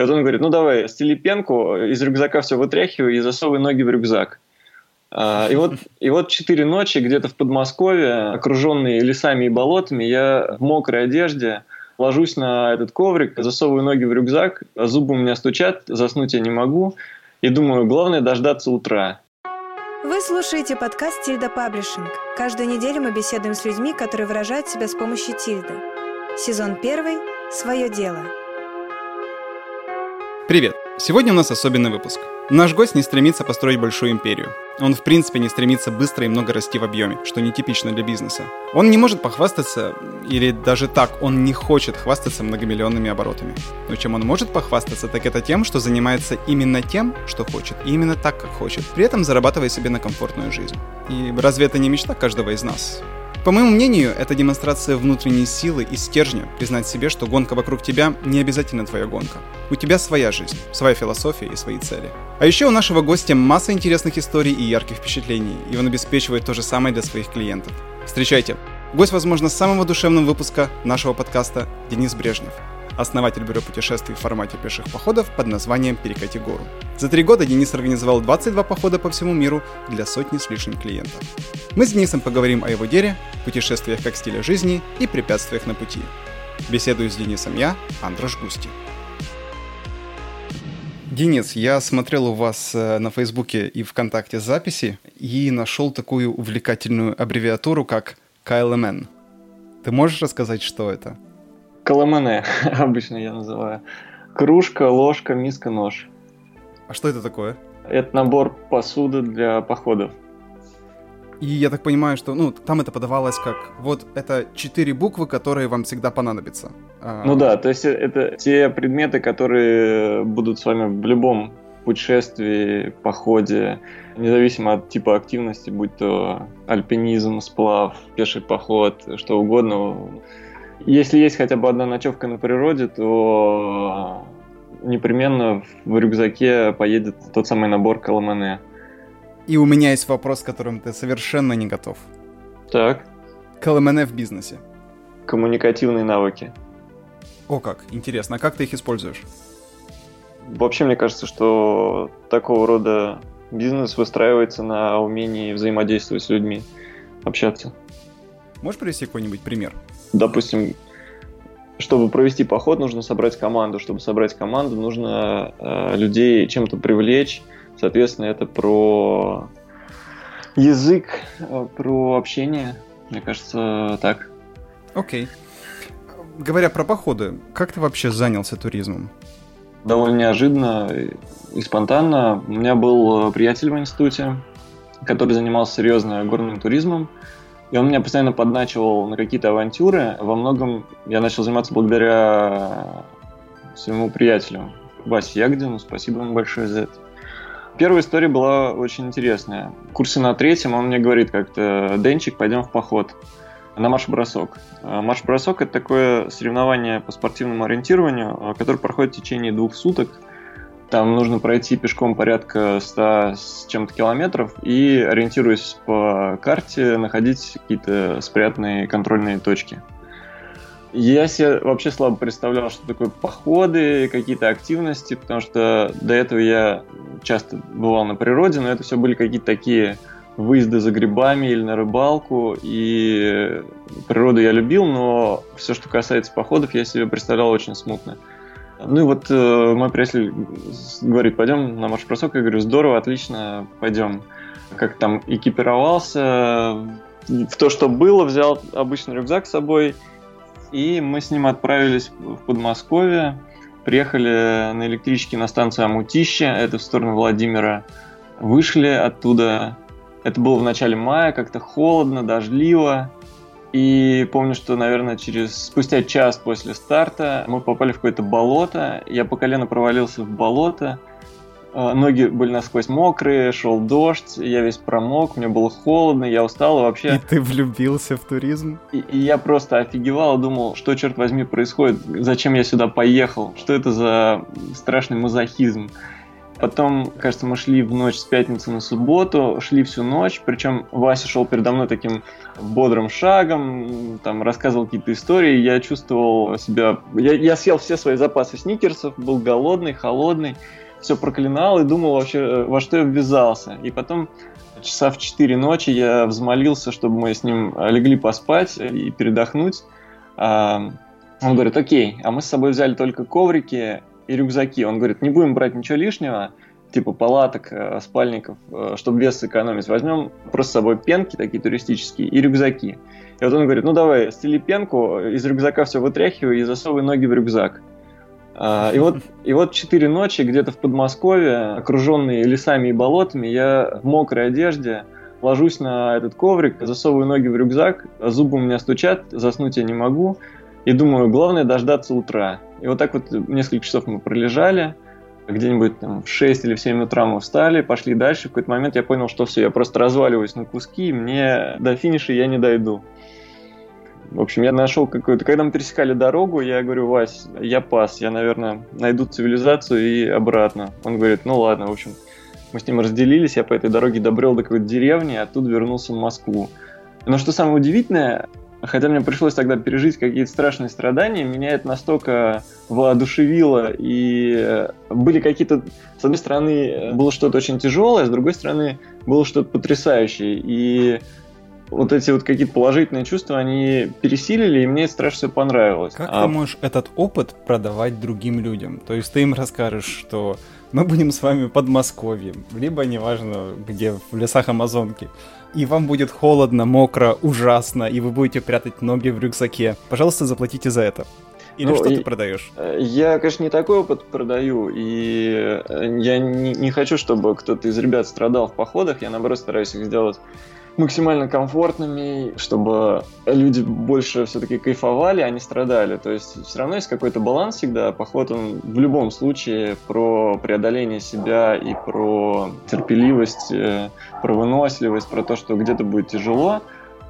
И вот он говорит, ну давай, стели пенку, из рюкзака все вытряхивай и засовывай ноги в рюкзак. А, и вот, и вот четыре ночи где-то в Подмосковье, окруженные лесами и болотами, я в мокрой одежде ложусь на этот коврик, засовываю ноги в рюкзак, а зубы у меня стучат, заснуть я не могу. И думаю, главное дождаться утра. Вы слушаете подкаст «Тильда Паблишинг». Каждую неделю мы беседуем с людьми, которые выражают себя с помощью тильды. Сезон первый «Свое дело». Привет! Сегодня у нас особенный выпуск. Наш гость не стремится построить большую империю. Он в принципе не стремится быстро и много расти в объеме, что нетипично для бизнеса. Он не может похвастаться, или даже так, он не хочет хвастаться многомиллионными оборотами. Но чем он может похвастаться, так это тем, что занимается именно тем, что хочет, и именно так, как хочет, при этом зарабатывая себе на комфортную жизнь. И разве это не мечта каждого из нас? По моему мнению, это демонстрация внутренней силы и стержня признать себе, что гонка вокруг тебя не обязательно твоя гонка. У тебя своя жизнь, своя философия и свои цели. А еще у нашего гостя масса интересных историй и ярких впечатлений, и он обеспечивает то же самое для своих клиентов. Встречайте! Гость, возможно, самого душевного выпуска нашего подкаста Денис Брежнев – основатель бюро путешествий в формате пеших походов под названием «Перекати гору». За три года Денис организовал 22 похода по всему миру для сотни с лишним клиентов. Мы с Денисом поговорим о его деле, путешествиях как стиле жизни и препятствиях на пути. Беседую с Денисом я, Андрош Густи. Денис, я смотрел у вас э, на Фейсбуке и ВКонтакте записи и нашел такую увлекательную аббревиатуру, как KLMN. Ты можешь рассказать, что это? Каламане обычно я называю. Кружка, ложка, миска, нож. А что это такое? Это набор посуды для походов. И я так понимаю, что ну, там это подавалось как вот это четыре буквы, которые вам всегда понадобятся. А, ну да, то есть это те предметы, которые будут с вами в любом путешествии, походе, независимо от типа активности, будь то альпинизм, сплав, пеший поход, что угодно. Если есть хотя бы одна ночевка на природе, то непременно в рюкзаке поедет тот самый набор Каламане. И у меня есть вопрос, к которым ты совершенно не готов. Так. Каламане в бизнесе. Коммуникативные навыки. О как, интересно. А как ты их используешь? Вообще, мне кажется, что такого рода бизнес выстраивается на умении взаимодействовать с людьми, общаться. Можешь привести какой-нибудь пример? Допустим, чтобы провести поход, нужно собрать команду. Чтобы собрать команду, нужно э, людей чем-то привлечь. Соответственно, это про язык, э, про общение. Мне кажется, так. Окей. Okay. Говоря про походы, как ты вообще занялся туризмом? Довольно неожиданно и спонтанно. У меня был приятель в институте, который занимался серьезно горным туризмом. И он меня постоянно подначивал на какие-то авантюры. Во многом я начал заниматься благодаря своему приятелю Васе Ягдину. Спасибо ему большое за это. Первая история была очень интересная. В курсе на третьем он мне говорит как-то, Денчик, пойдем в поход на марш-бросок. А марш-бросок – это такое соревнование по спортивному ориентированию, которое проходит в течение двух суток – там нужно пройти пешком порядка 100 с чем-то километров и, ориентируясь по карте, находить какие-то спрятанные контрольные точки. Я себе вообще слабо представлял, что такое походы, какие-то активности, потому что до этого я часто бывал на природе, но это все были какие-то такие выезды за грибами или на рыбалку, и природу я любил, но все, что касается походов, я себе представлял очень смутно. Ну и вот э, мой приятель говорит, пойдем на марш-бросок. Я говорю, здорово, отлично, пойдем. Как там экипировался, в то, что было, взял обычный рюкзак с собой. И мы с ним отправились в Подмосковье. Приехали на электричке на станцию Амутище, это в сторону Владимира. Вышли оттуда. Это было в начале мая, как-то холодно, дождливо. И помню, что, наверное, через спустя час после старта мы попали в какое-то болото. Я по колено провалился в болото. Э, ноги были насквозь мокрые, шел дождь, я весь промок, мне было холодно, я устал и вообще... И ты влюбился в туризм? И, и я просто офигевал, думал, что, черт возьми, происходит, зачем я сюда поехал, что это за страшный мазохизм. Потом, кажется, мы шли в ночь с пятницы на субботу, шли всю ночь, причем Вася шел передо мной таким бодрым шагом, там рассказывал какие-то истории, я чувствовал себя... Я, я съел все свои запасы сникерсов, был голодный, холодный, все проклинал и думал вообще, во что я ввязался. И потом часа в 4 ночи я взмолился, чтобы мы с ним легли поспать и передохнуть. Он говорит, окей, а мы с собой взяли только коврики и рюкзаки. Он говорит, не будем брать ничего лишнего, типа палаток, э, спальников, э, чтобы вес сэкономить. Возьмем просто с собой пенки такие туристические и рюкзаки. И вот он говорит, ну давай, стели пенку, из рюкзака все вытряхивай и засовывай ноги в рюкзак. А, и вот, и вот четыре ночи где-то в Подмосковье, окруженные лесами и болотами, я в мокрой одежде ложусь на этот коврик, засовываю ноги в рюкзак, зубы у меня стучат, заснуть я не могу. И думаю, главное дождаться утра. И вот так вот несколько часов мы пролежали, где-нибудь там в 6 или в 7 утра мы встали, пошли дальше. В какой-то момент я понял, что все, я просто разваливаюсь на куски, и мне до финиша я не дойду. В общем, я нашел какую-то... Когда мы пересекали дорогу, я говорю, Вась, я пас, я, наверное, найду цивилизацию и обратно. Он говорит, ну ладно, в общем, мы с ним разделились, я по этой дороге добрел до какой-то деревни, а оттуда вернулся в Москву. Но что самое удивительное, Хотя мне пришлось тогда пережить какие-то страшные страдания, меня это настолько воодушевило, и э, были какие-то, с одной стороны, было что-то очень тяжелое, с другой стороны, было что-то потрясающее, и вот эти вот какие-то положительные чувства, они пересилили, и мне это страшно все понравилось. Как а... ты можешь этот опыт продавать другим людям? То есть ты им расскажешь, что мы будем с вами под Подмосковьем, либо, неважно, где, в лесах Амазонки, и вам будет холодно, мокро, ужасно, и вы будете прятать ноги в рюкзаке. Пожалуйста, заплатите за это. Или ну, что ты продаешь? Я, конечно, не такой опыт продаю, и э, я не, не хочу, чтобы кто-то из ребят страдал в походах. Я, наоборот, стараюсь их сделать максимально комфортными, чтобы люди больше все-таки кайфовали, а не страдали. То есть все равно есть какой-то баланс всегда. Поход он в любом случае про преодоление себя и про терпеливость, э, про выносливость, про то, что где-то будет тяжело.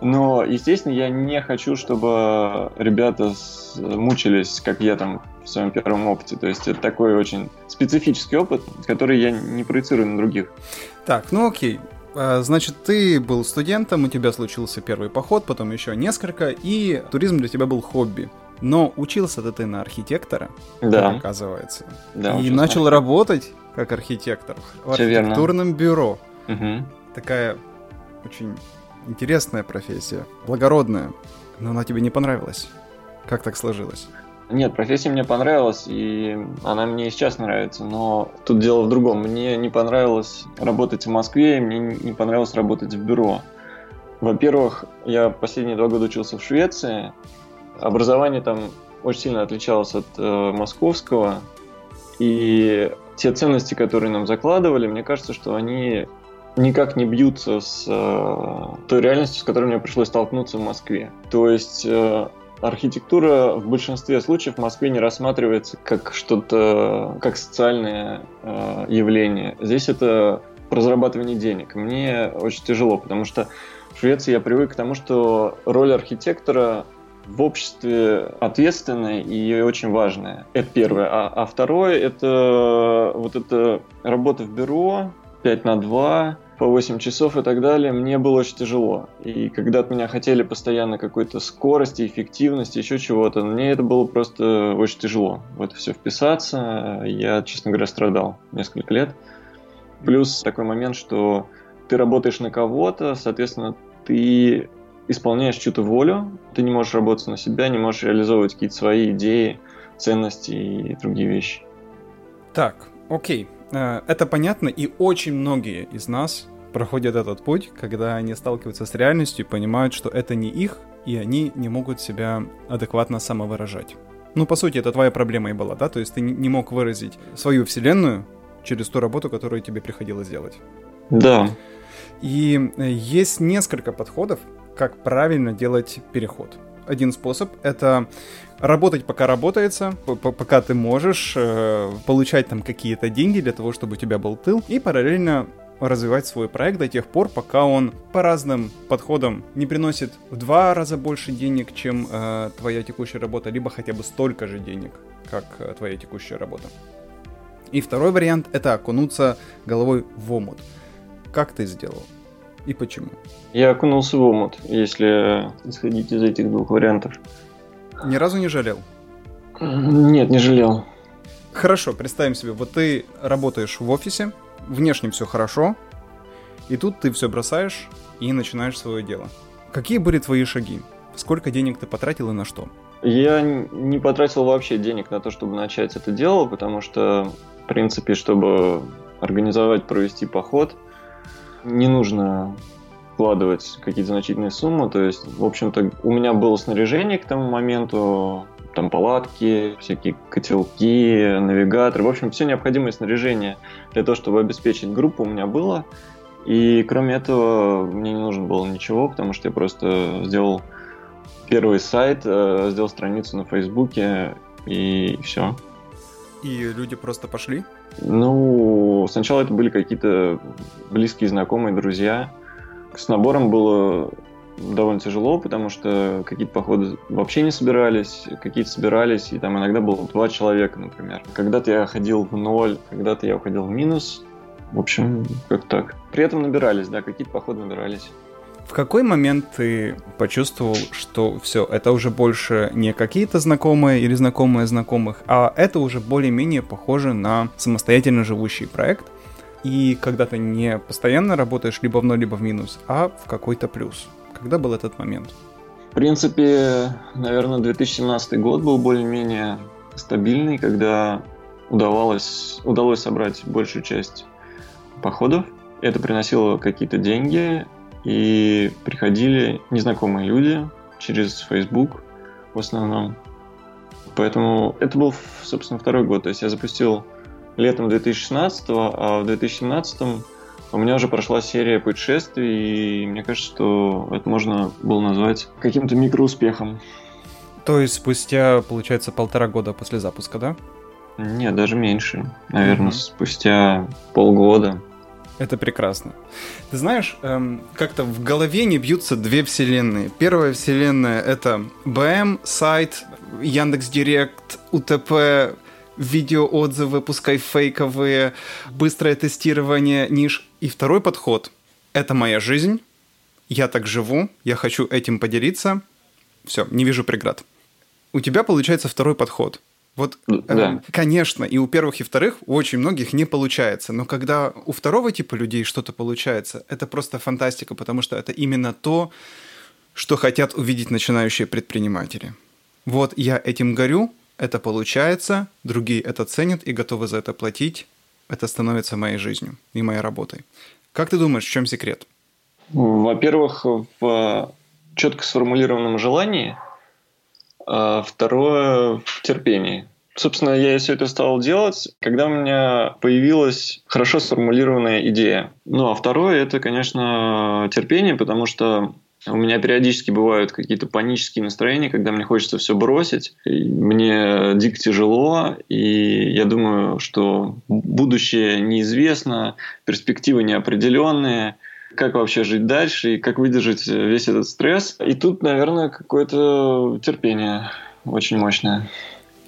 Но, естественно, я не хочу, чтобы ребята мучились, как я там в своем первом опыте. То есть это такой очень специфический опыт, который я не проецирую на других. Так, ну окей. А, значит, ты был студентом, у тебя случился первый поход, потом еще несколько, и туризм для тебя был хобби. Но учился ты на архитектора, да. оказывается. Да, и начал на работать как архитектор в Все архитектурном верно. бюро. Угу. Такая очень интересная профессия, благородная. Но она тебе не понравилась. Как так сложилось? Нет, профессия мне понравилась, и она мне и сейчас нравится, но тут дело в другом. Мне не понравилось работать в Москве, и мне не понравилось работать в бюро. Во-первых, я последние два года учился в Швеции. Образование там очень сильно отличалось от э, московского. И те ценности, которые нам закладывали, мне кажется, что они никак не бьются с э, той реальностью, с которой мне пришлось столкнуться в Москве. То есть э, архитектура в большинстве случаев в Москве не рассматривается как что-то, как социальное э, явление. Здесь это про зарабатывание денег. Мне очень тяжело, потому что в Швеции я привык к тому, что роль архитектора в обществе ответственная и очень важная. Это первое. А, а второе, это вот эта работа в бюро 5 на 2, по 8 часов и так далее, мне было очень тяжело. И когда от меня хотели постоянно какой-то скорости, эффективности, еще чего-то, мне это было просто очень тяжело. В это все вписаться. Я, честно говоря, страдал несколько лет. Плюс такой момент, что ты работаешь на кого-то, соответственно, ты исполняешь чью-то волю, ты не можешь работать на себя, не можешь реализовывать какие-то свои идеи, ценности и другие вещи. Так, окей. Это понятно, и очень многие из нас проходят этот путь, когда они сталкиваются с реальностью и понимают, что это не их, и они не могут себя адекватно самовыражать. Ну, по сути, это твоя проблема и была, да? То есть ты не мог выразить свою вселенную через ту работу, которую тебе приходилось делать. Да. И э, есть несколько подходов, как правильно делать переход. Один способ — это работать пока работается, пока ты можешь, э, получать там какие-то деньги для того, чтобы у тебя был тыл, и параллельно развивать свой проект до тех пор, пока он по разным подходам не приносит в два раза больше денег, чем э, твоя текущая работа, либо хотя бы столько же денег, как э, твоя текущая работа. И второй вариант — это окунуться головой в омут. Как ты сделал? И почему? Я окунулся в омут, если исходить из этих двух вариантов. Ни разу не жалел? Нет, не жалел. Хорошо, представим себе, вот ты работаешь в офисе, внешне все хорошо, и тут ты все бросаешь и начинаешь свое дело. Какие были твои шаги? Сколько денег ты потратил и на что? Я не потратил вообще денег на то, чтобы начать это дело, потому что, в принципе, чтобы организовать, провести поход, не нужно вкладывать какие-то значительные суммы. То есть, в общем-то, у меня было снаряжение к тому моменту, там палатки, всякие котелки, навигатор, в общем, все необходимое снаряжение для того, чтобы обеспечить группу у меня было. И кроме этого, мне не нужно было ничего, потому что я просто сделал первый сайт, э, сделал страницу на Фейсбуке и все. И люди просто пошли? Ну, сначала это были какие-то близкие знакомые, друзья. С набором было довольно тяжело, потому что какие-то походы вообще не собирались, какие-то собирались, и там иногда было два человека, например. Когда-то я ходил в ноль, когда-то я уходил в минус. В общем, как так. При этом набирались, да, какие-то походы набирались. В какой момент ты почувствовал, что все, это уже больше не какие-то знакомые или знакомые знакомых, а это уже более-менее похоже на самостоятельно живущий проект, и когда ты не постоянно работаешь либо в ноль, либо в минус, а в какой-то плюс? Когда был этот момент? В принципе, наверное, 2017 год был более-менее стабильный, когда удавалось, удалось собрать большую часть походов. Это приносило какие-то деньги, и приходили незнакомые люди через Facebook в основном. Поэтому это был, собственно, второй год. То есть я запустил летом 2016, а в 2017 у меня уже прошла серия путешествий, и мне кажется, что это можно было назвать каким-то микроуспехом. То есть спустя, получается, полтора года после запуска, да? Нет, даже меньше. Наверное, mm-hmm. спустя полгода. Это прекрасно. Ты знаешь, эм, как-то в голове не бьются две вселенные. Первая вселенная — это БМ, сайт, Яндекс Директ, УТП, видеоотзывы, пускай фейковые, быстрое тестирование ниш. И второй подход — это моя жизнь, я так живу, я хочу этим поделиться. Все, не вижу преград. У тебя получается второй подход — вот, да. э, конечно, и у первых, и вторых у очень многих не получается. Но когда у второго типа людей что-то получается, это просто фантастика, потому что это именно то, что хотят увидеть начинающие предприниматели. Вот я этим горю, это получается, другие это ценят и готовы за это платить. Это становится моей жизнью и моей работой. Как ты думаешь, в чем секрет? Во-первых, в четко сформулированном желании – а второе в терпении. Собственно, я все это стал делать, когда у меня появилась хорошо сформулированная идея. Ну, а второе это, конечно, терпение, потому что у меня периодически бывают какие-то панические настроения, когда мне хочется все бросить. Мне дико тяжело, и я думаю, что будущее неизвестно, перспективы неопределенные – как вообще жить дальше и как выдержать весь этот стресс. И тут, наверное, какое-то терпение очень мощное.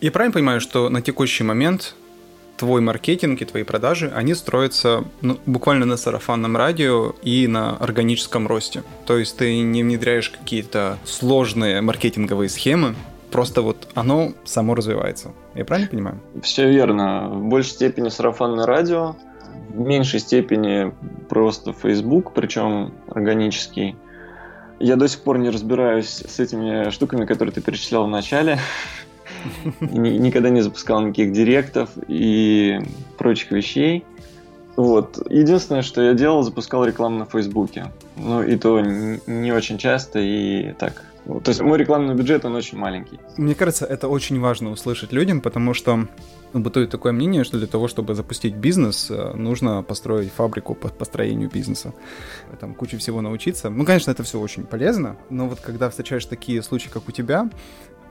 Я правильно понимаю, что на текущий момент твой маркетинг и твои продажи, они строятся ну, буквально на сарафанном радио и на органическом росте. То есть ты не внедряешь какие-то сложные маркетинговые схемы, просто вот оно само развивается. Я правильно понимаю? Все верно. В большей степени сарафанное радио, в меньшей степени просто Facebook, причем органический. Я до сих пор не разбираюсь с этими штуками, которые ты перечислял в начале. Никогда не запускал никаких директов и прочих вещей. Вот. Единственное, что я делал, запускал рекламу на Фейсбуке. Ну, и то не очень часто, и так. То есть мой рекламный бюджет, он очень маленький. Мне кажется, это очень важно услышать людям, потому что бытует такое мнение, что для того, чтобы запустить бизнес, э, нужно построить фабрику по построению бизнеса. Там куча всего научиться. Ну, конечно, это все очень полезно, но вот когда встречаешь такие случаи, как у тебя,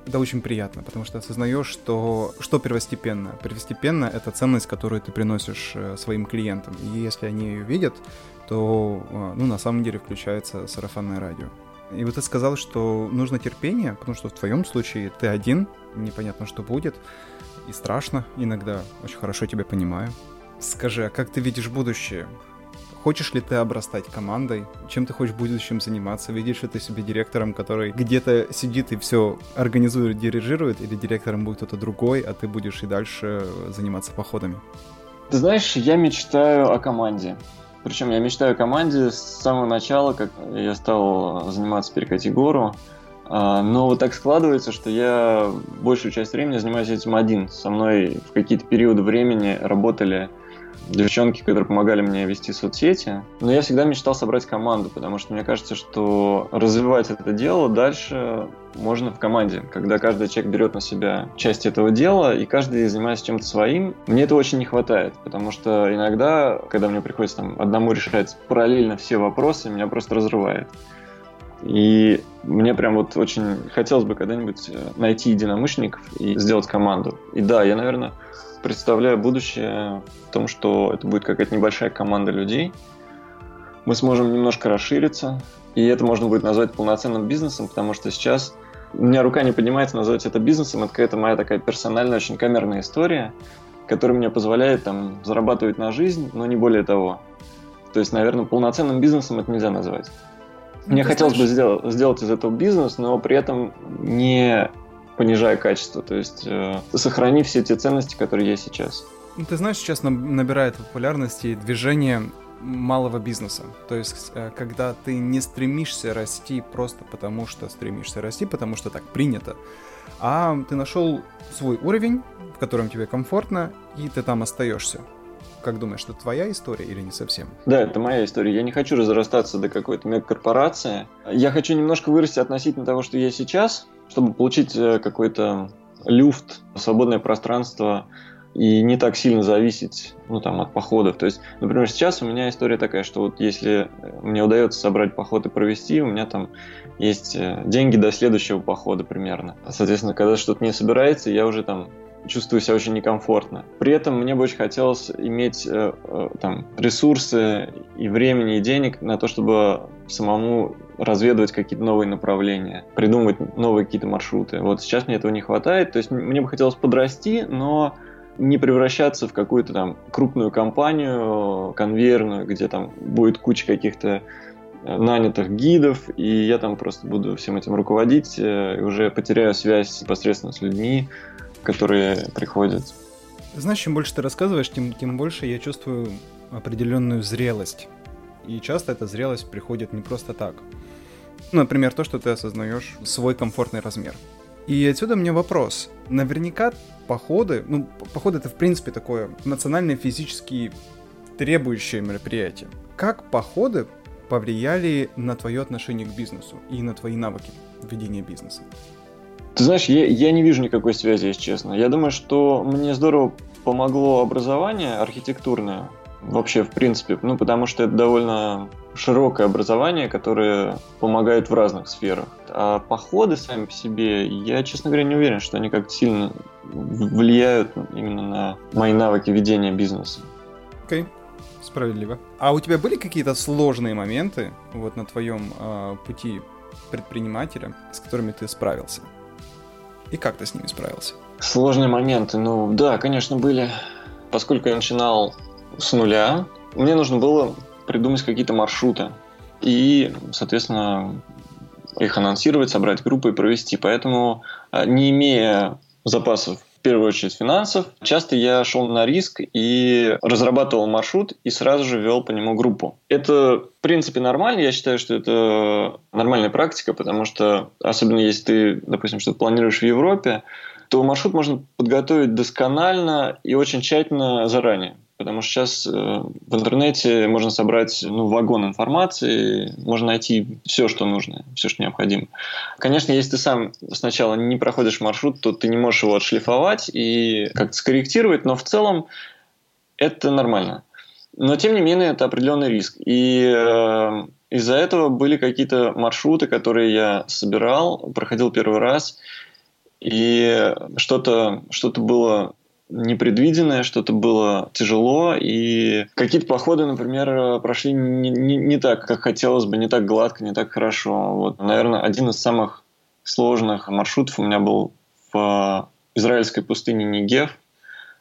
это очень приятно, потому что осознаешь, что, что первостепенно. Первостепенно — это ценность, которую ты приносишь э, своим клиентам. И если они ее видят, то, э, ну, на самом деле включается сарафанное радио. И вот ты сказал, что нужно терпение, потому что в твоем случае ты один, непонятно, что будет, и страшно иногда. Очень хорошо тебя понимаю. Скажи, а как ты видишь будущее? Хочешь ли ты обрастать командой? Чем ты хочешь в будущем заниматься? Видишь ли ты себе директором, который где-то сидит и все организует, дирижирует, или директором будет кто-то другой, а ты будешь и дальше заниматься походами? Ты знаешь, я мечтаю о команде. Причем я мечтаю о команде с самого начала, как я стал заниматься «Перекати гору». А, но вот так складывается, что я большую часть времени занимаюсь этим один. Со мной в какие-то периоды времени работали девчонки, которые помогали мне вести соцсети. Но я всегда мечтал собрать команду, потому что мне кажется, что развивать это дело дальше можно в команде, когда каждый человек берет на себя часть этого дела, и каждый занимается чем-то своим. Мне этого очень не хватает, потому что иногда, когда мне приходится там одному решать параллельно все вопросы, меня просто разрывает. И мне прям вот очень хотелось бы когда-нибудь э, найти единомышленников и сделать команду. И да, я, наверное, представляю будущее в том, что это будет какая-то небольшая команда людей. Мы сможем немножко расшириться, и это можно будет назвать полноценным бизнесом, потому что сейчас у меня рука не поднимается назвать это бизнесом. Это какая-то моя такая персональная, очень камерная история, которая мне позволяет там зарабатывать на жизнь, но не более того. То есть, наверное, полноценным бизнесом это нельзя назвать. Ну, мне хотелось бы сделать, сделать из этого бизнес, но при этом не понижая качество, то есть э, сохранив все те ценности, которые есть сейчас. Ты знаешь, сейчас набирает популярности движение малого бизнеса. То есть, э, когда ты не стремишься расти просто потому, что стремишься расти, потому что так принято, а ты нашел свой уровень, в котором тебе комфортно, и ты там остаешься. Как думаешь, это твоя история или не совсем? Да, это моя история. Я не хочу разрастаться до какой-то мегакорпорации. Я хочу немножко вырасти относительно того, что я сейчас, чтобы получить э, какой-то люфт, свободное пространство и не так сильно зависеть ну, там, от походов. То есть, например, сейчас у меня история такая, что вот если мне удается собрать поход и провести, у меня там есть э, деньги до следующего похода примерно. Соответственно, когда что-то не собирается, я уже там чувствую себя очень некомфортно. При этом мне бы очень хотелось иметь э, э, там ресурсы и времени, и денег на то, чтобы самому разведывать какие-то новые направления, придумывать новые какие-то маршруты. Вот сейчас мне этого не хватает. То есть мне бы хотелось подрасти, но не превращаться в какую-то там крупную компанию, конвейерную, где там будет куча каких-то э, нанятых гидов, и я там просто буду всем этим руководить, э, и уже потеряю связь непосредственно с людьми, которые приходят. Знаешь, чем больше ты рассказываешь, тем, тем больше я чувствую определенную зрелость. И часто эта зрелость приходит не просто так. Например, то, что ты осознаешь свой комфортный размер. И отсюда мне вопрос. Наверняка походы, ну, походы это в принципе такое национальное физически требующее мероприятие. Как походы повлияли на твое отношение к бизнесу и на твои навыки ведения бизнеса? Ты знаешь, я, я не вижу никакой связи, если честно. Я думаю, что мне здорово помогло образование архитектурное, вообще в принципе, ну потому что это довольно широкое образование, которое помогает в разных сферах. А походы сами по себе, я, честно говоря, не уверен, что они как-то сильно влияют именно на мои навыки ведения бизнеса. Окей, okay. справедливо. А у тебя были какие-то сложные моменты вот на твоем э, пути предпринимателя, с которыми ты справился? И как ты с ними справился? Сложные моменты, ну да, конечно, были. Поскольку я начинал с нуля, мне нужно было придумать какие-то маршруты и, соответственно, их анонсировать, собрать группы и провести. Поэтому, а, не имея запасов первую очередь финансов. Часто я шел на риск и разрабатывал маршрут и сразу же вел по нему группу. Это, в принципе, нормально. Я считаю, что это нормальная практика, потому что, особенно если ты, допустим, что-то планируешь в Европе, то маршрут можно подготовить досконально и очень тщательно заранее. Потому что сейчас э, в интернете можно собрать ну, вагон информации, можно найти все, что нужно, все, что необходимо. Конечно, если ты сам сначала не проходишь маршрут, то ты не можешь его отшлифовать и как-то скорректировать, но в целом это нормально. Но тем не менее это определенный риск. И э, из-за этого были какие-то маршруты, которые я собирал, проходил первый раз, и что-то что было непредвиденное, что-то было тяжело, и какие-то походы, например, прошли не, не, не так, как хотелось бы, не так гладко, не так хорошо. Вот, наверное, один из самых сложных маршрутов у меня был в израильской пустыне Нигев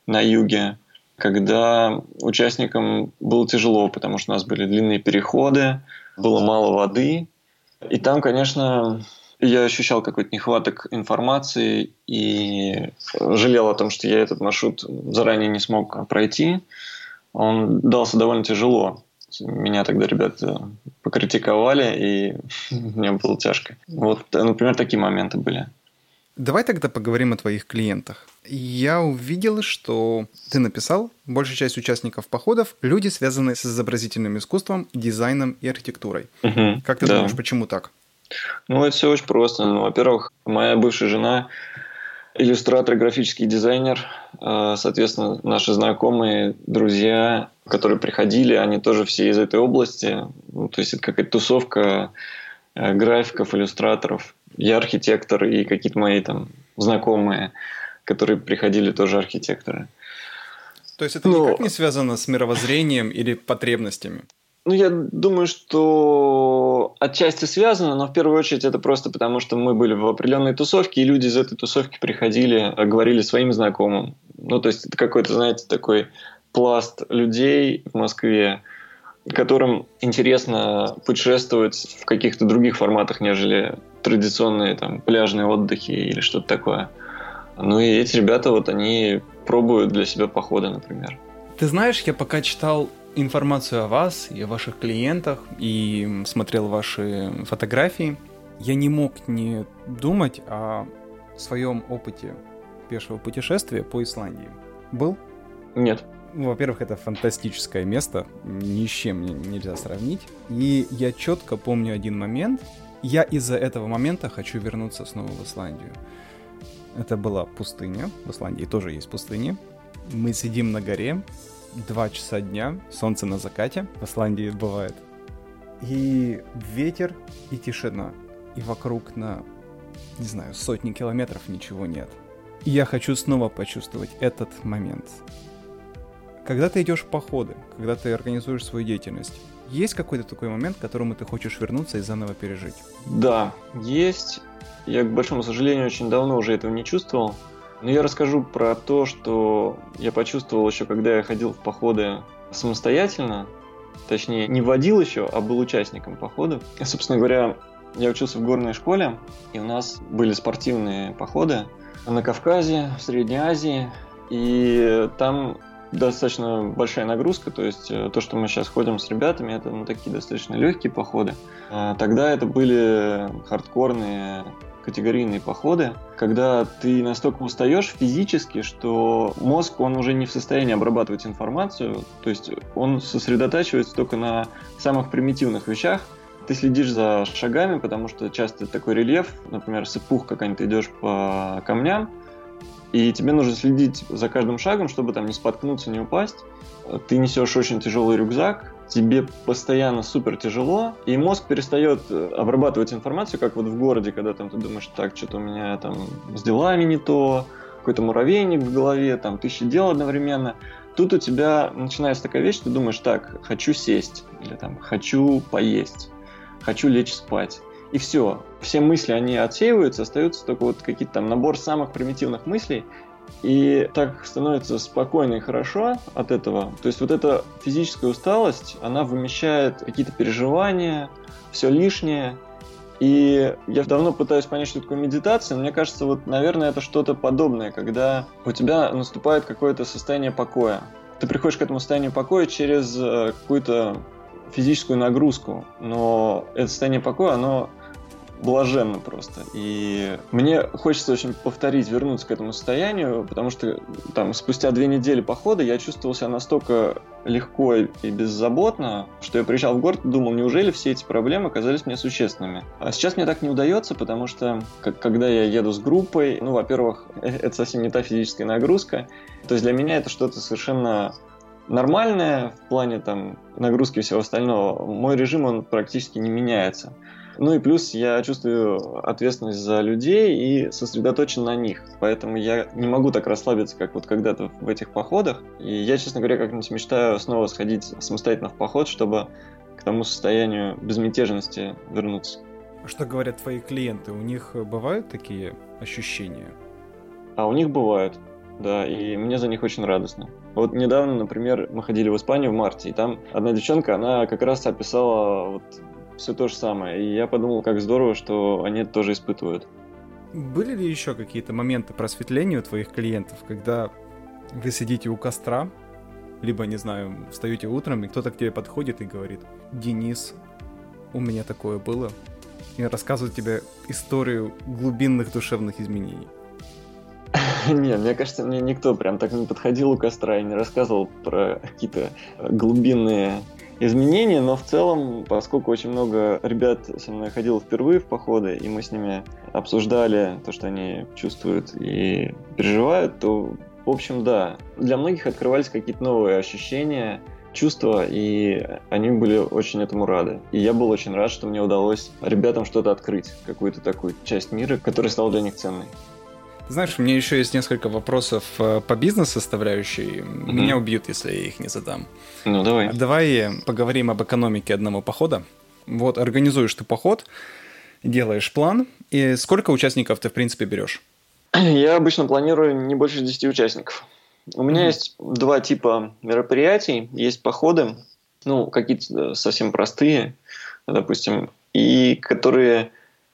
на юге, когда участникам было тяжело, потому что у нас были длинные переходы, было мало воды. И там, конечно, я ощущал какой-то нехваток информации и жалел о том, что я этот маршрут заранее не смог пройти. Он дался довольно тяжело. Меня тогда ребята покритиковали, и мне было тяжко. Вот, например, такие моменты были. Давай тогда поговорим о твоих клиентах. Я увидел, что ты написал, большая часть участников походов – люди, связанные с изобразительным искусством, дизайном и архитектурой. Угу, как ты да. думаешь, почему так? Ну, это все очень просто. Ну, во-первых, моя бывшая жена иллюстратор, графический дизайнер. Э, соответственно, наши знакомые, друзья, которые приходили, они тоже все из этой области. Ну, то есть это какая-то тусовка э, графиков, иллюстраторов. Я архитектор и какие-то мои там знакомые, которые приходили тоже архитекторы. То есть это Но... никак не связано с мировоззрением или потребностями? Ну, я думаю, что отчасти связано, но в первую очередь это просто потому, что мы были в определенной тусовке, и люди из этой тусовки приходили, а, говорили своим знакомым. Ну, то есть это какой-то, знаете, такой пласт людей в Москве, которым интересно путешествовать в каких-то других форматах, нежели традиционные там пляжные отдыхи или что-то такое. Ну и эти ребята, вот они пробуют для себя походы, например. Ты знаешь, я пока читал информацию о вас и о ваших клиентах и смотрел ваши фотографии, я не мог не думать о своем опыте пешего путешествия по Исландии. Был? Нет. Ну, во-первых, это фантастическое место, ни с чем нельзя сравнить. И я четко помню один момент. Я из-за этого момента хочу вернуться снова в Исландию. Это была пустыня. В Исландии тоже есть пустыня. Мы сидим на горе, 2 часа дня, солнце на закате, в Исландии бывает. И ветер, и тишина. И вокруг на, не знаю, сотни километров ничего нет. И я хочу снова почувствовать этот момент. Когда ты идешь в походы, когда ты организуешь свою деятельность, есть какой-то такой момент, к которому ты хочешь вернуться и заново пережить? Да, есть. Я, к большому сожалению, очень давно уже этого не чувствовал. Но ну, я расскажу про то, что я почувствовал еще, когда я ходил в походы самостоятельно. Точнее, не водил еще, а был участником походов. И, собственно говоря, я учился в горной школе, и у нас были спортивные походы на Кавказе, в Средней Азии. И там достаточно большая нагрузка, то есть э, то, что мы сейчас ходим с ребятами, это ну, такие достаточно легкие походы. А тогда это были хардкорные категорийные походы, когда ты настолько устаешь физически, что мозг, он уже не в состоянии обрабатывать информацию, то есть он сосредотачивается только на самых примитивных вещах, ты следишь за шагами, потому что часто такой рельеф, например, сыпух какая-нибудь, ты идешь по камням, и тебе нужно следить за каждым шагом, чтобы там не споткнуться, не упасть. Ты несешь очень тяжелый рюкзак, тебе постоянно супер тяжело, и мозг перестает э, обрабатывать информацию, как вот в городе, когда там ты думаешь, так, что-то у меня там с делами не то, какой-то муравейник в голове, там тысячи дел одновременно. Тут у тебя начинается такая вещь, ты думаешь, так, хочу сесть, или там, хочу поесть, хочу лечь спать. И все. Все мысли, они отсеиваются, остаются только вот какие-то там набор самых примитивных мыслей, и так становится спокойно и хорошо от этого. То есть вот эта физическая усталость, она вымещает какие-то переживания, все лишнее. И я давно пытаюсь понять, что такое медитация, но мне кажется, вот, наверное, это что-то подобное, когда у тебя наступает какое-то состояние покоя. Ты приходишь к этому состоянию покоя через э, какую-то физическую нагрузку, но это состояние покоя, оно блаженно просто. И мне хочется очень повторить, вернуться к этому состоянию, потому что там спустя две недели похода я чувствовал себя настолько легко и беззаботно, что я приезжал в город и думал, неужели все эти проблемы оказались мне существенными. А сейчас мне так не удается, потому что как, когда я еду с группой, ну, во-первых, это совсем не та физическая нагрузка. То есть для меня это что-то совершенно нормальное в плане там нагрузки и всего остального. Мой режим, он практически не меняется. Ну и плюс я чувствую ответственность за людей и сосредоточен на них. Поэтому я не могу так расслабиться, как вот когда-то в этих походах. И я, честно говоря, как-нибудь мечтаю снова сходить самостоятельно в поход, чтобы к тому состоянию безмятежности вернуться. А что говорят твои клиенты? У них бывают такие ощущения? А у них бывают, да, и мне за них очень радостно. Вот недавно, например, мы ходили в Испанию в марте, и там одна девчонка, она как раз описала вот все то же самое. И я подумал, как здорово, что они это тоже испытывают. Были ли еще какие-то моменты просветления у твоих клиентов, когда вы сидите у костра, либо, не знаю, встаете утром, и кто-то к тебе подходит и говорит, Денис, у меня такое было, и рассказывает тебе историю глубинных душевных изменений? Не, мне кажется, мне никто прям так не подходил у костра и не рассказывал про какие-то глубинные изменения, но в целом, поскольку очень много ребят со мной ходило впервые в походы, и мы с ними обсуждали то, что они чувствуют и переживают, то, в общем, да, для многих открывались какие-то новые ощущения, чувства, и они были очень этому рады. И я был очень рад, что мне удалось ребятам что-то открыть, какую-то такую часть мира, которая стала для них ценной. Знаешь, у меня еще есть несколько вопросов э, по бизнес-составляющей. Mm-hmm. Меня убьют, если я их не задам. Ну, давай. Давай поговорим об экономике одного похода. Вот, организуешь ты поход, делаешь план, и сколько участников ты, в принципе, берешь? Я обычно планирую не больше 10 участников. У меня mm-hmm. есть два типа мероприятий. Есть походы, ну, какие-то совсем простые, допустим, и которые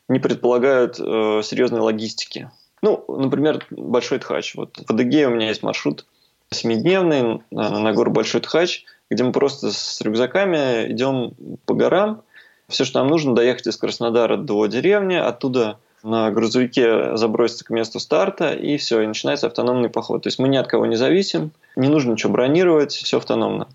не предполагают э, серьезной логистики. Ну, например, Большой Тхач. Вот в Адыгее у меня есть маршрут семидневный на гору Большой Тхач, где мы просто с рюкзаками идем по горам. Все, что нам нужно, доехать из Краснодара до деревни, оттуда на грузовике заброситься к месту старта, и все, и начинается автономный поход. То есть мы ни от кого не зависим, не нужно ничего бронировать, все автономно.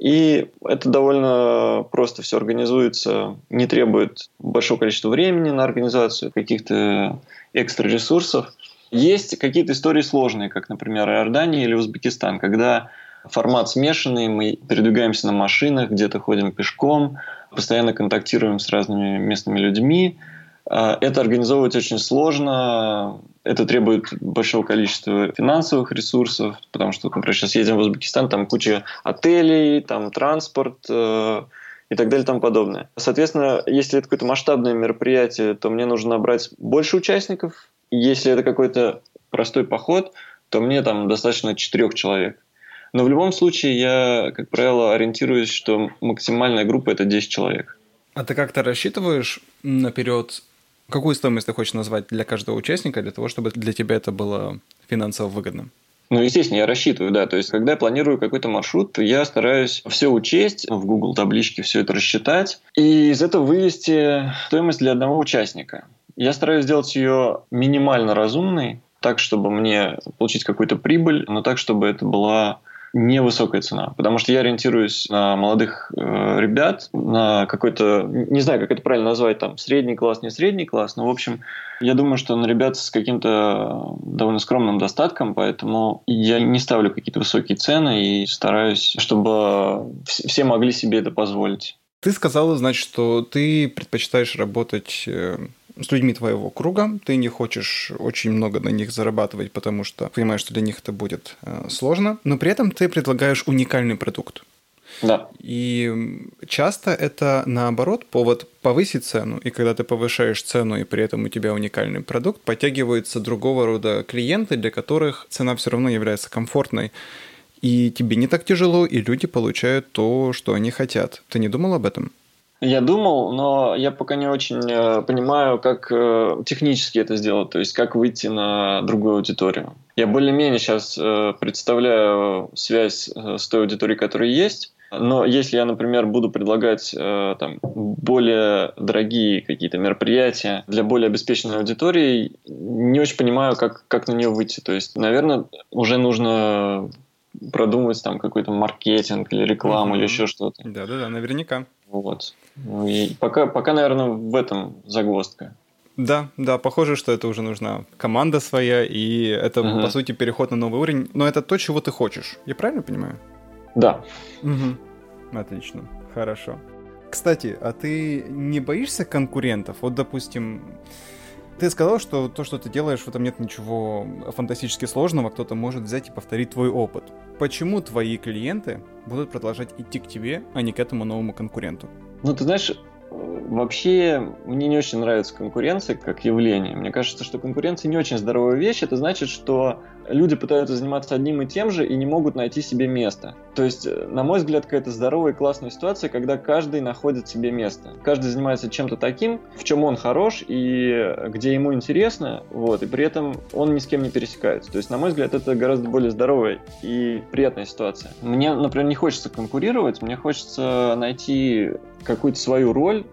И это довольно просто все организуется, не требует большого количества времени на организацию, каких-то экстра ресурсов. Есть какие-то истории сложные, как, например, Иордания или Узбекистан, когда формат смешанный, мы передвигаемся на машинах, где-то ходим пешком, постоянно контактируем с разными местными людьми. А, это организовывать очень сложно, это требует большого количества финансовых ресурсов, потому что, например, сейчас едем в Узбекистан, там куча отелей, там транспорт, э, и так далее и тому подобное. Соответственно, если это какое-то масштабное мероприятие, то мне нужно набрать больше участников. Если это какой-то простой поход, то мне там достаточно четырех человек. Но в любом случае я, как правило, ориентируюсь, что максимальная группа – это 10 человек. А ты как-то рассчитываешь наперед, какую стоимость ты хочешь назвать для каждого участника, для того, чтобы для тебя это было финансово выгодным? Ну, естественно, я рассчитываю, да. То есть, когда я планирую какой-то маршрут, я стараюсь все учесть, в Google табличке все это рассчитать, и из этого вывести стоимость для одного участника. Я стараюсь сделать ее минимально разумной, так, чтобы мне получить какую-то прибыль, но так, чтобы это была невысокая цена, потому что я ориентируюсь на молодых э, ребят, на какой-то, не знаю, как это правильно назвать, там, средний класс, не средний класс, но, в общем, я думаю, что на ребят с каким-то довольно скромным достатком, поэтому я не ставлю какие-то высокие цены и стараюсь, чтобы все могли себе это позволить. Ты сказала, значит, что ты предпочитаешь работать э, с людьми твоего круга, ты не хочешь очень много на них зарабатывать, потому что понимаешь, что для них это будет э, сложно, но при этом ты предлагаешь уникальный продукт. Да. И часто это наоборот повод повысить цену, и когда ты повышаешь цену, и при этом у тебя уникальный продукт, подтягиваются другого рода клиенты, для которых цена все равно является комфортной. И тебе не так тяжело, и люди получают то, что они хотят. Ты не думал об этом? Я думал, но я пока не очень э, понимаю, как э, технически это сделать, то есть как выйти на другую аудиторию. Я более-менее сейчас э, представляю связь с той аудиторией, которая есть, но если я, например, буду предлагать э, там, более дорогие какие-то мероприятия для более обеспеченной аудитории, не очень понимаю, как, как на нее выйти. То есть, наверное, уже нужно продумать там какой-то маркетинг или рекламу mm-hmm. или еще что-то. Да-да-да, наверняка. Вот. Ну и пока, пока, наверное, в этом загвоздка. Да, да, похоже, что это уже нужна команда своя, и это, угу. по сути, переход на новый уровень. Но это то, чего ты хочешь. Я правильно понимаю? Да. Угу. Отлично, хорошо. Кстати, а ты не боишься конкурентов? Вот, допустим, ты сказал, что то, что ты делаешь, в этом нет ничего фантастически сложного, кто-то может взять и повторить твой опыт. Почему твои клиенты будут продолжать идти к тебе, а не к этому новому конкуренту? Ну, ты знаешь, Вообще, мне не очень нравится конкуренция как явление. Мне кажется, что конкуренция не очень здоровая вещь. Это значит, что люди пытаются заниматься одним и тем же и не могут найти себе место. То есть, э, на мой взгляд, какая-то здоровая и классная ситуация, когда каждый находит себе место. Каждый занимается чем-то таким, в чем он хорош и где ему интересно, вот, и при этом он ни с кем не пересекается. То есть, на мой взгляд, это гораздо более здоровая и приятная ситуация. Мне, например, не хочется конкурировать, мне хочется найти какую-то свою роль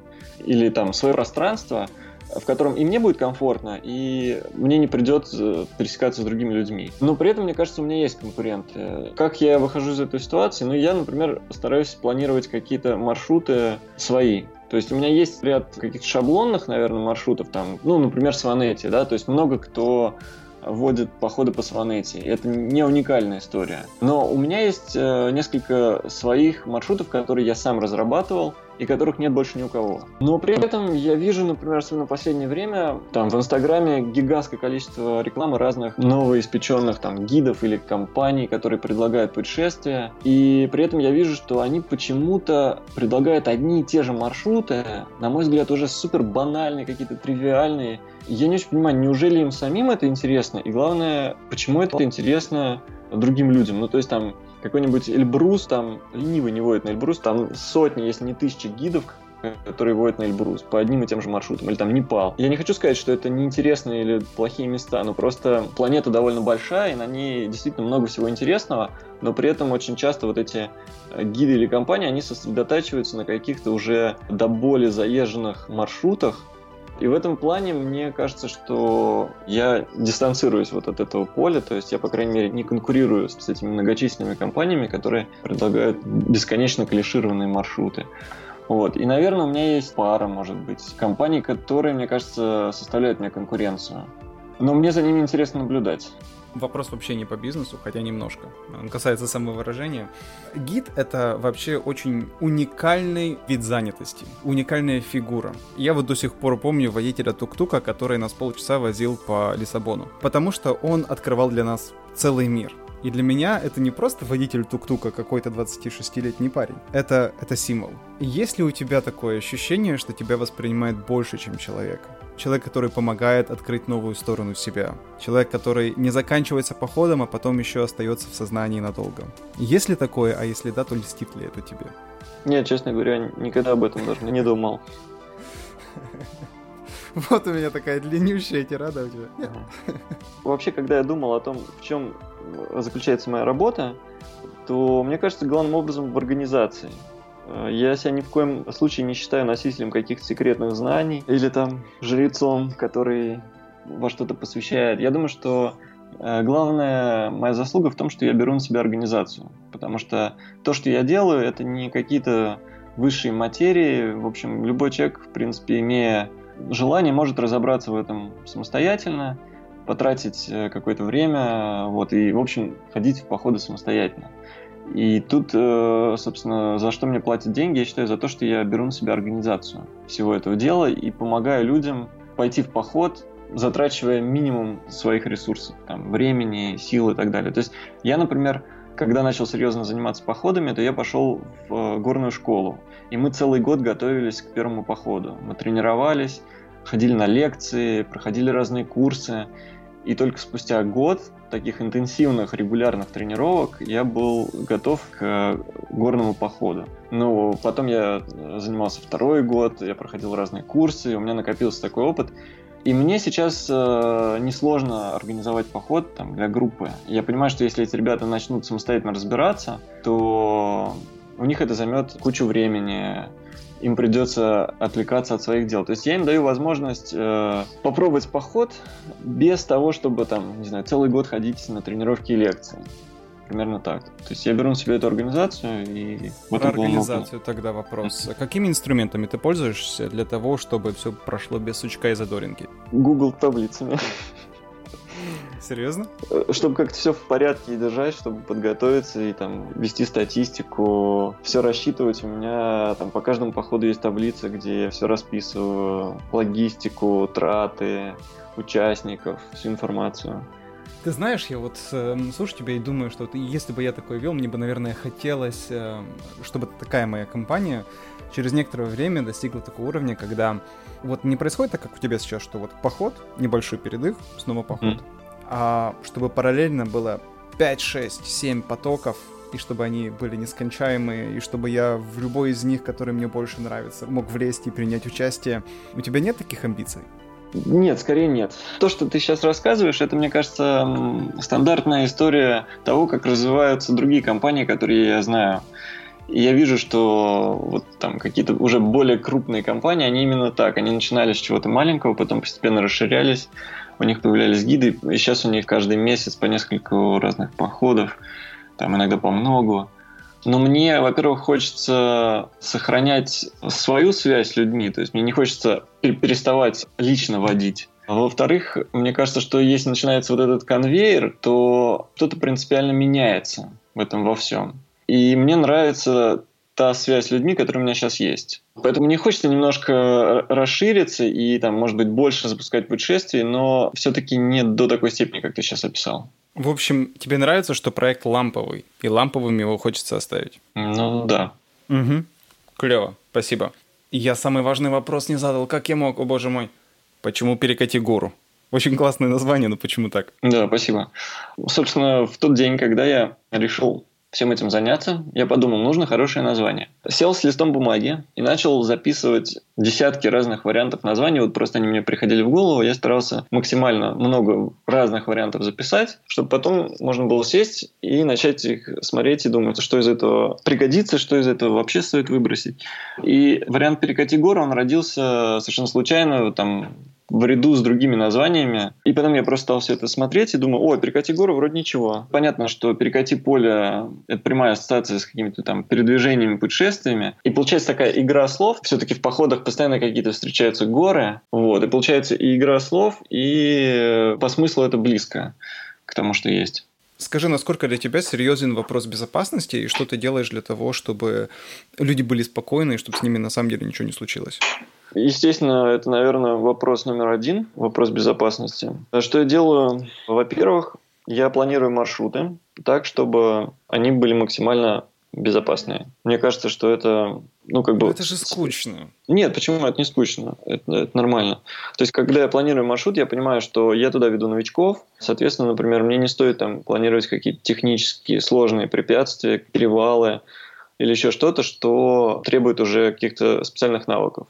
или там свое пространство, в котором и мне будет комфортно, и мне не придется пересекаться с другими людьми. Но при этом, мне кажется, у меня есть конкуренты. Как я выхожу из этой ситуации? Ну, я, например, стараюсь планировать какие-то маршруты свои. То есть у меня есть ряд каких-то шаблонных, наверное, маршрутов, там, ну, например, Сванетти, да, то есть много кто водит походы по Сванете. Это не уникальная история. Но у меня есть э, несколько своих маршрутов, которые я сам разрабатывал, и которых нет больше ни у кого. Но при этом я вижу, например, особенно в последнее время, там в Инстаграме гигантское количество рекламы разных новоиспеченных там гидов или компаний, которые предлагают путешествия. И при этом я вижу, что они почему-то предлагают одни и те же маршруты, на мой взгляд, уже супер банальные, какие-то тривиальные. Я не очень понимаю, неужели им самим это интересно? И главное, почему это интересно другим людям? Ну, то есть там какой-нибудь Эльбрус, там ленивый не водит на Эльбрус, там сотни, если не тысячи гидов, которые водят на Эльбрус по одним и тем же маршрутам, или там Непал. Я не хочу сказать, что это неинтересные или плохие места, но просто планета довольно большая, и на ней действительно много всего интересного, но при этом очень часто вот эти э, гиды или компании, они сосредотачиваются на каких-то уже до боли заезженных маршрутах, и в этом плане мне кажется, что я дистанцируюсь вот от этого поля, то есть я, по крайней мере, не конкурирую с этими многочисленными компаниями, которые предлагают бесконечно клишированные маршруты. Вот. И, наверное, у меня есть пара, может быть, компаний, которые, мне кажется, составляют мне конкуренцию. Но мне за ними интересно наблюдать вопрос вообще не по бизнесу, хотя немножко. Он касается самовыражения. Гид — это вообще очень уникальный вид занятости, уникальная фигура. Я вот до сих пор помню водителя тук-тука, который нас полчаса возил по Лиссабону, потому что он открывал для нас целый мир. И для меня это не просто водитель тук-тука, какой-то 26-летний парень. Это, это символ. Есть ли у тебя такое ощущение, что тебя воспринимает больше, чем человека? Человек, который помогает открыть новую сторону себя. Человек, который не заканчивается походом, а потом еще остается в сознании надолго. Есть ли такое, а если да, то льстит ли это тебе? Нет, честно говоря, никогда об этом даже не думал. Вот у меня такая длиннющая тирада у тебя. Вообще, когда я думал о том, в чем заключается моя работа, то мне кажется, главным образом в организации. Э, я себя ни в коем случае не считаю носителем каких-то секретных знаний или там жрецом, который во что-то посвящает. Я думаю, что э, главная моя заслуга в том, что я беру на себя организацию. Потому что то, что я делаю, это не какие-то высшие материи. В общем, любой человек, в принципе, имея желание, может разобраться в этом самостоятельно потратить э, какое-то время, вот, и, в общем, ходить в походы самостоятельно. И тут, э, собственно, за что мне платят деньги, я считаю, за то, что я беру на себя организацию всего этого дела и помогаю людям пойти в поход, затрачивая минимум своих ресурсов, там, времени, сил и так далее. То есть я, например, когда начал серьезно заниматься походами, то я пошел в э, горную школу. И мы целый год готовились к первому походу. Мы тренировались, ходили на лекции, проходили разные курсы. И только спустя год таких интенсивных, регулярных тренировок я был готов к горному походу. Ну, потом я занимался второй год, я проходил разные курсы, у меня накопился такой опыт. И мне сейчас э, несложно организовать поход там, для группы. Я понимаю, что если эти ребята начнут самостоятельно разбираться, то у них это займет кучу времени, им придется отвлекаться от своих дел. То есть я им даю возможность э, попробовать поход без того, чтобы там, не знаю, целый год ходить на тренировки и лекции. Примерно так. То есть я беру на себя эту организацию и... Вот Про организацию тогда вопрос. А какими инструментами ты пользуешься для того, чтобы все прошло без сучка и задоринки? Google таблицами. Серьезно? Э, чтобы как-то все в порядке держать, чтобы подготовиться и там вести статистику, все рассчитывать. У меня там по каждому походу есть таблица, где я все расписываю, логистику, траты, участников, всю информацию. Ты знаешь, я вот э, слушаю тебя и думаю, что если бы я такое вел, мне бы, наверное, хотелось, э, чтобы такая моя компания через некоторое время достигла такого уровня, когда вот не происходит так, как у тебя сейчас, что вот поход, небольшой передых, снова поход, mm. А чтобы параллельно было 5, 6, 7 потоков, и чтобы они были нескончаемые, и чтобы я в любой из них, который мне больше нравится, мог влезть и принять участие. У тебя нет таких амбиций? Нет, скорее нет. То, что ты сейчас рассказываешь, это, мне кажется, стандартная история того, как развиваются другие компании, которые я знаю. И я вижу, что вот там какие-то уже более крупные компании, они именно так. Они начинали с чего-то маленького, потом постепенно расширялись, у них появлялись гиды, и сейчас у них каждый месяц по несколько разных походов, там иногда по многу. Но мне, во-первых, хочется сохранять свою связь с людьми, то есть мне не хочется переставать лично водить. Во-вторых, мне кажется, что если начинается вот этот конвейер, то что-то принципиально меняется в этом во всем. И мне нравится та связь с людьми, которая у меня сейчас есть. Поэтому мне хочется немножко расшириться и, там, может быть, больше запускать путешествий, но все-таки не до такой степени, как ты сейчас описал. В общем, тебе нравится, что проект ламповый, и ламповым его хочется оставить? Ну да. Угу. Клево, спасибо. Я самый важный вопрос не задал. Как я мог, о боже мой? Почему перекати гору? Очень классное название, но почему так? Да, спасибо. Собственно, в тот день, когда я решил всем этим заняться, я подумал, нужно хорошее название. Сел с листом бумаги и начал записывать десятки разных вариантов названий. Вот просто они мне приходили в голову. Я старался максимально много разных вариантов записать, чтобы потом можно было сесть и начать их смотреть и думать, что из этого пригодится, что из этого вообще стоит выбросить. И вариант «Перекати гору» он родился совершенно случайно, там, в ряду с другими названиями. И потом я просто стал все это смотреть и думаю, о, перекати гору вроде ничего. Понятно, что перекати поле — это прямая ассоциация с какими-то там передвижениями, путешествиями. И получается такая игра слов. Все-таки в походах постоянно какие-то встречаются горы. Вот. И получается и игра слов, и по смыслу это близко к тому, что есть. Скажи, насколько для тебя серьезен вопрос безопасности и что ты делаешь для того, чтобы люди были спокойны и чтобы с ними на самом деле ничего не случилось? Естественно, это, наверное, вопрос номер один, вопрос безопасности. Что я делаю? Во-первых, я планирую маршруты так, чтобы они были максимально безопасные. Мне кажется, что это, ну, как бы... Это же скучно. Нет, почему это не скучно? Это, это нормально. То есть, когда я планирую маршрут, я понимаю, что я туда веду новичков. Соответственно, например, мне не стоит там планировать какие-то технические сложные препятствия, перевалы или еще что-то, что требует уже каких-то специальных навыков.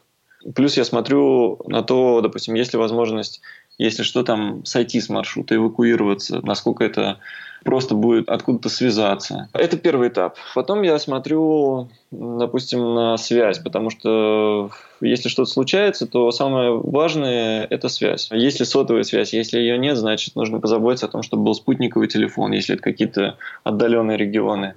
Плюс я смотрю на то, допустим, есть ли возможность, если что, там сойти с маршрута, эвакуироваться, насколько это просто будет откуда-то связаться. Это первый этап. Потом я смотрю, допустим, на связь, потому что если что-то случается, то самое важное – это связь. Если сотовая связь, если ее нет, значит, нужно позаботиться о том, чтобы был спутниковый телефон, если это какие-то отдаленные регионы.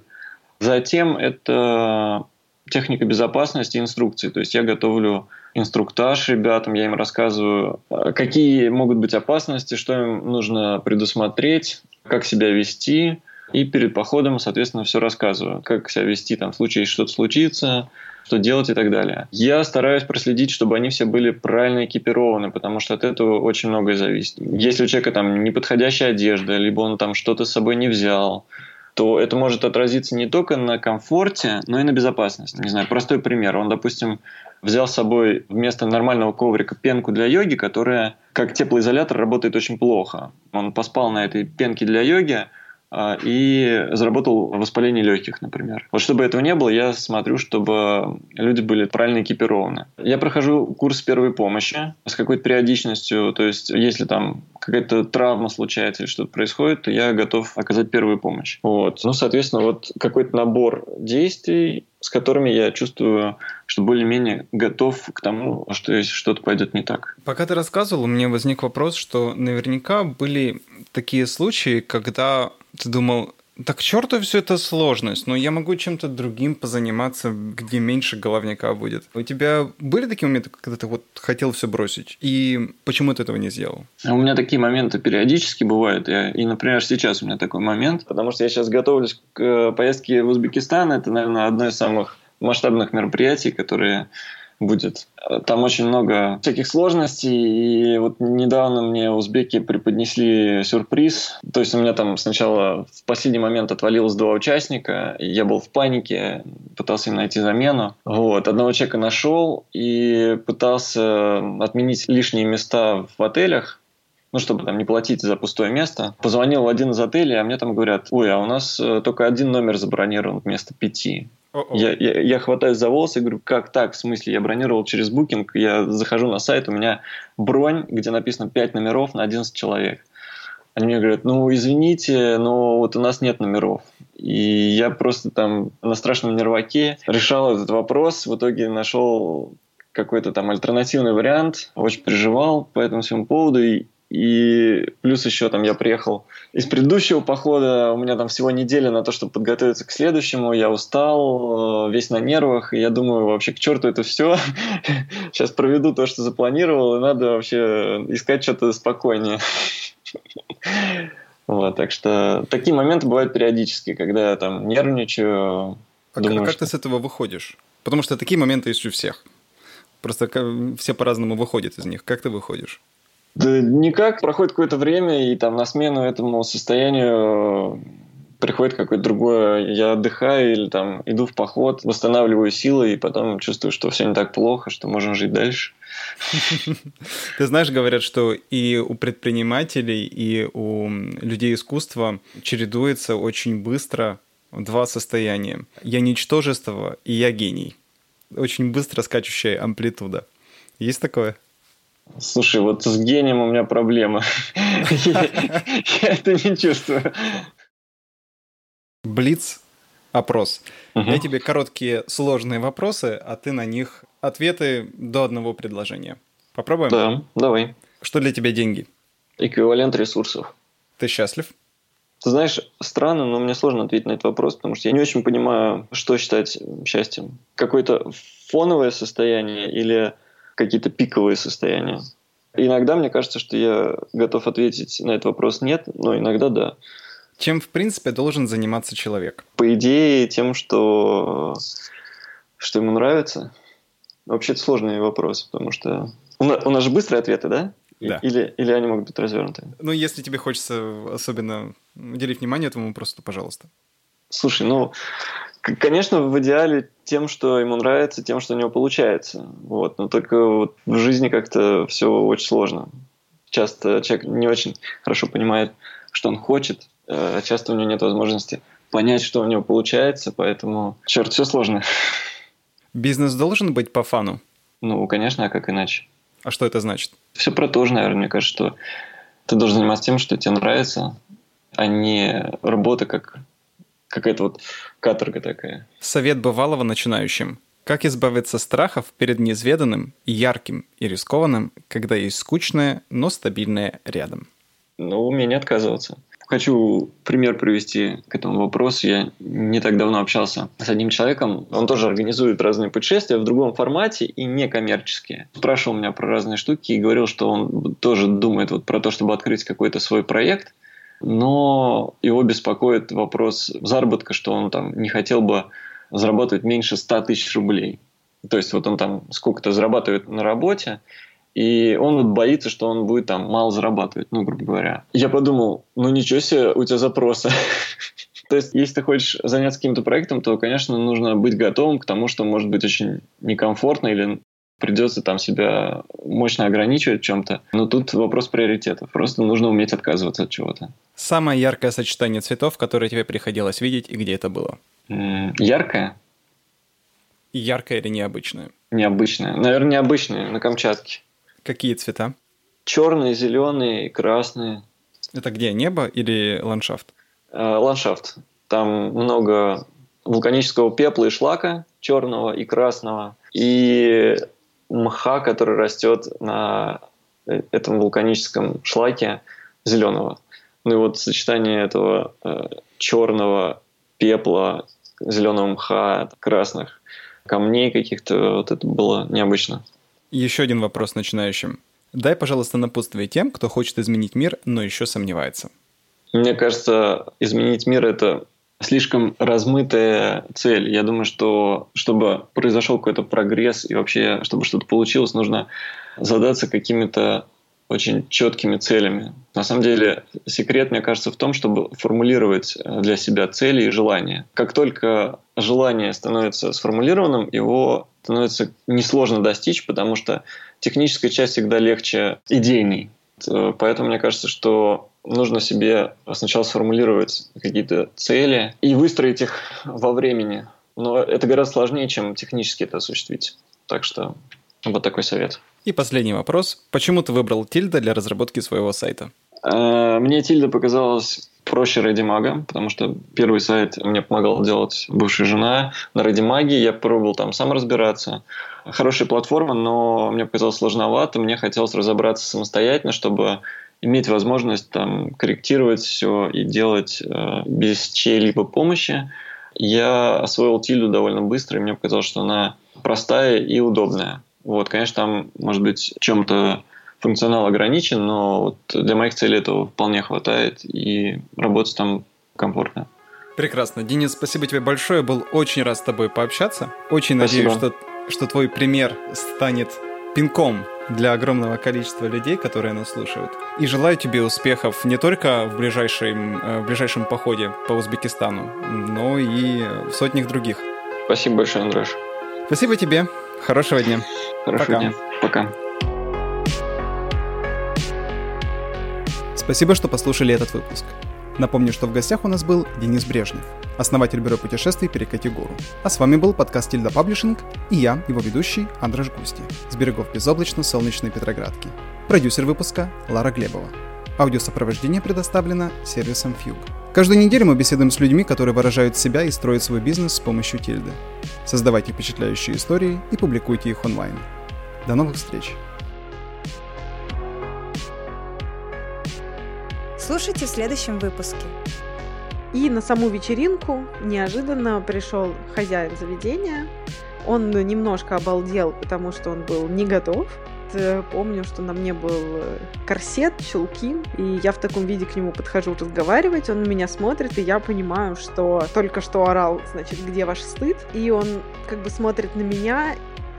Затем это техника безопасности инструкции. То есть я готовлю инструктаж ребятам, я им рассказываю, а, какие могут быть опасности, что им нужно предусмотреть, как себя вести. И перед походом, соответственно, все рассказываю, как себя вести там, в случае, если что-то случится, что делать и так далее. Я стараюсь проследить, чтобы они все были правильно экипированы, потому что от этого очень многое зависит. Если у человека там неподходящая одежда, либо он там что-то с собой не взял, то это может отразиться не только на комфорте, но и на безопасности. Не знаю, простой пример. Он, допустим, взял с собой вместо нормального коврика пенку для йоги, которая как теплоизолятор работает очень плохо. Он поспал на этой пенке для йоги, а, и заработал воспаление легких, например. Вот чтобы этого не было, я смотрю, чтобы люди были правильно экипированы. Я прохожу курс первой помощи с какой-то периодичностью, то есть если там какая-то травма случается или что-то происходит, то я готов оказать первую помощь. Вот. Ну, соответственно, вот какой-то набор действий, с которыми я чувствую, что более-менее готов к тому, что если что-то пойдет не так. Пока ты рассказывал, у меня возник вопрос, что наверняка были такие случаи, когда ты думал, Так к черту все это сложность, но я могу чем-то другим позаниматься, где меньше головняка будет. У тебя были такие моменты, когда ты вот хотел все бросить? И почему ты этого не сделал? У меня такие моменты периодически бывают. И, например, сейчас у меня такой момент, потому что я сейчас готовлюсь к э, поездке в Узбекистан. Это, наверное, одно из самых масштабных мероприятий, которые будет. Там очень много всяких сложностей, и вот недавно мне узбеки преподнесли сюрприз. То есть у меня там сначала в последний момент отвалилось два участника, я был в панике, пытался им найти замену. Вот, одного человека нашел и пытался отменить лишние места в отелях, ну, чтобы там не платить за пустое место. Позвонил в один из отелей, а мне там говорят, ой, а у нас э, только один номер забронирован вместо пяти. Я, я, я хватаюсь за волосы и говорю, как так? В смысле, я бронировал через букинг, я захожу на сайт, у меня бронь, где написано 5 номеров на 11 человек. Они мне говорят, ну, извините, но вот у нас нет номеров. И я просто там на страшном нерваке решал этот вопрос, в итоге нашел какой-то там альтернативный вариант, очень переживал по этому всему поводу, и, и плюс еще там я приехал из предыдущего похода, у меня там всего неделя на то, чтобы подготовиться к следующему, я устал, э, весь на нервах, и я думаю, вообще к черту это все. Сейчас проведу то, что запланировал, и надо вообще искать что-то спокойнее. Вот, так что такие моменты бывают периодически, когда я там нервничаю. А думаю, как что... ты с этого выходишь? Потому что такие моменты есть у всех. Просто все по-разному выходят из них. Как ты выходишь? Да никак. Проходит какое-то время, и там на смену этому состоянию э, приходит какое-то другое, я отдыхаю или там иду в поход, восстанавливаю силы и потом чувствую, что все не так плохо, что можно жить дальше. Ты знаешь, говорят, что и у предпринимателей, и у людей искусства чередуется очень быстро два состояния. Я ничтожество, и я гений. Очень быстро скачущая амплитуда. Есть такое? Слушай, вот с гением у меня проблема. Я это не чувствую. Блиц опрос. Я тебе короткие сложные вопросы, а ты на них ответы до одного предложения. Попробуем? Да, давай. Что для тебя деньги? Эквивалент ресурсов. Ты счастлив? Ты знаешь, странно, но мне сложно ответить на этот вопрос, потому что я не очень понимаю, что считать счастьем. Какое-то фоновое состояние или какие-то пиковые состояния. Иногда мне кажется, что я готов ответить на этот вопрос нет, но иногда да. Чем, в принципе, должен заниматься человек? По идее, тем, что, что ему нравится. Вообще, это сложный вопрос, потому что... У нас, у нас же быстрые ответы, да? Да. Или, или они могут быть развернуты? Ну, если тебе хочется особенно уделить внимание этому вопросу, то пожалуйста. Слушай, ну, Конечно, в идеале тем, что ему нравится, тем, что у него получается. Вот. Но только вот в жизни как-то все очень сложно. Часто человек не очень хорошо понимает, что он хочет. А часто у него нет возможности понять, что у него получается, поэтому, черт, все сложно. Бизнес должен быть по фану? Ну, конечно, а как иначе? А что это значит? Все про то же, наверное, мне кажется, что ты должен заниматься тем, что тебе нравится, а не работа как какая-то вот каторга такая. Совет бывалого начинающим. Как избавиться страхов перед неизведанным, ярким и рискованным, когда есть скучное, но стабильное рядом? Ну, умение не отказываться. Хочу пример привести к этому вопросу. Я не так давно общался с одним человеком. Он тоже организует разные путешествия в другом формате и некоммерческие. Спрашивал меня про разные штуки и говорил, что он тоже думает вот про то, чтобы открыть какой-то свой проект но его беспокоит вопрос заработка, что он там не хотел бы зарабатывать меньше 100 тысяч рублей. То есть вот он там сколько-то зарабатывает на работе, и он вот боится, что он будет там мало зарабатывать, ну, грубо говоря. Я подумал, ну ничего себе, у тебя запросы. То есть, если ты хочешь заняться каким-то проектом, то, конечно, нужно быть готовым к тому, что может быть очень некомфортно или придется там себя мощно ограничивать в чем-то. Но тут вопрос приоритетов. Просто нужно уметь отказываться от чего-то. Самое яркое сочетание цветов, которое тебе приходилось видеть, и где это было? яркое? Яркое или необычное? Необычное. Наверное, необычное, на Камчатке. Какие цвета? Черные, зеленые, красные. Это где, небо или ландшафт? Э, ландшафт. Там много вулканического пепла и шлака черного и красного. И мха, который растет на этом вулканическом шлаке зеленого. Ну и вот сочетание этого э, черного пепла, зеленого мха, красных камней каких-то, вот это было необычно. Еще один вопрос начинающим. Дай, пожалуйста, напутствие тем, кто хочет изменить мир, но еще сомневается. Мне кажется, изменить мир — это слишком размытая цель. Я думаю, что чтобы произошел какой-то прогресс и вообще, чтобы что-то получилось, нужно задаться какими-то очень четкими целями. На самом деле секрет, мне кажется, в том, чтобы формулировать для себя цели и желания. Как только желание становится сформулированным, его становится несложно достичь, потому что техническая часть всегда легче идейной. Поэтому мне кажется, что нужно себе сначала сформулировать какие-то цели и выстроить их во времени. Но это гораздо сложнее, чем технически это осуществить. Так что вот такой совет. И последний вопрос. Почему ты выбрал Тильда для разработки своего сайта? Э, мне Тильда показалась проще Редимага, потому что первый сайт мне помогала делать бывшая жена на Редимаге. Я пробовал там сам разбираться. Хорошая платформа, но мне показалось сложновато. Мне хотелось разобраться самостоятельно, чтобы иметь возможность там корректировать все и делать э, без чьей-либо помощи. Я освоил Тильду довольно быстро, и мне показалось, что она простая и удобная. Вот, конечно, там, может быть, чем-то функционал ограничен, но вот для моих целей этого вполне хватает, и работать там комфортно. Прекрасно. Денис, спасибо тебе большое. Был очень рад с тобой пообщаться. Очень спасибо. надеюсь, что, что твой пример станет пинком для огромного количества людей, которые нас слушают. И желаю тебе успехов не только в ближайшем, э, в ближайшем походе по Узбекистану, но и в сотнях других. Спасибо большое, Андрюш. Спасибо тебе. Хорошего дня. Хорошего Пока. дня. Пока. Спасибо, что послушали этот выпуск. Напомню, что в гостях у нас был Денис Брежнев, основатель бюро путешествий «Перекати гору». А с вами был подкаст Тильда Паблишинг и я, его ведущий Андрей Густи, с берегов безоблачно-солнечной Петроградки. Продюсер выпуска Лара Глебова. Аудиосопровождение предоставлено сервисом Fugue. Каждую неделю мы беседуем с людьми, которые выражают себя и строят свой бизнес с помощью Тильды. Создавайте впечатляющие истории и публикуйте их онлайн. До новых встреч! Слушайте в следующем выпуске. И на саму вечеринку неожиданно пришел хозяин заведения. Он немножко обалдел, потому что он был не готов. Помню, что на мне был э, корсет, чулки, и я в таком виде к нему подхожу разговаривать, он на меня смотрит, и я понимаю, что только что орал, значит, где ваш стыд, и он как бы смотрит на меня,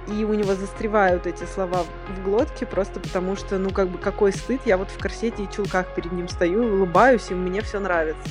и у него застревают эти слова в глотке просто потому что, ну, как бы, какой стыд, я вот в корсете и чулках перед ним стою, улыбаюсь, и мне все нравится.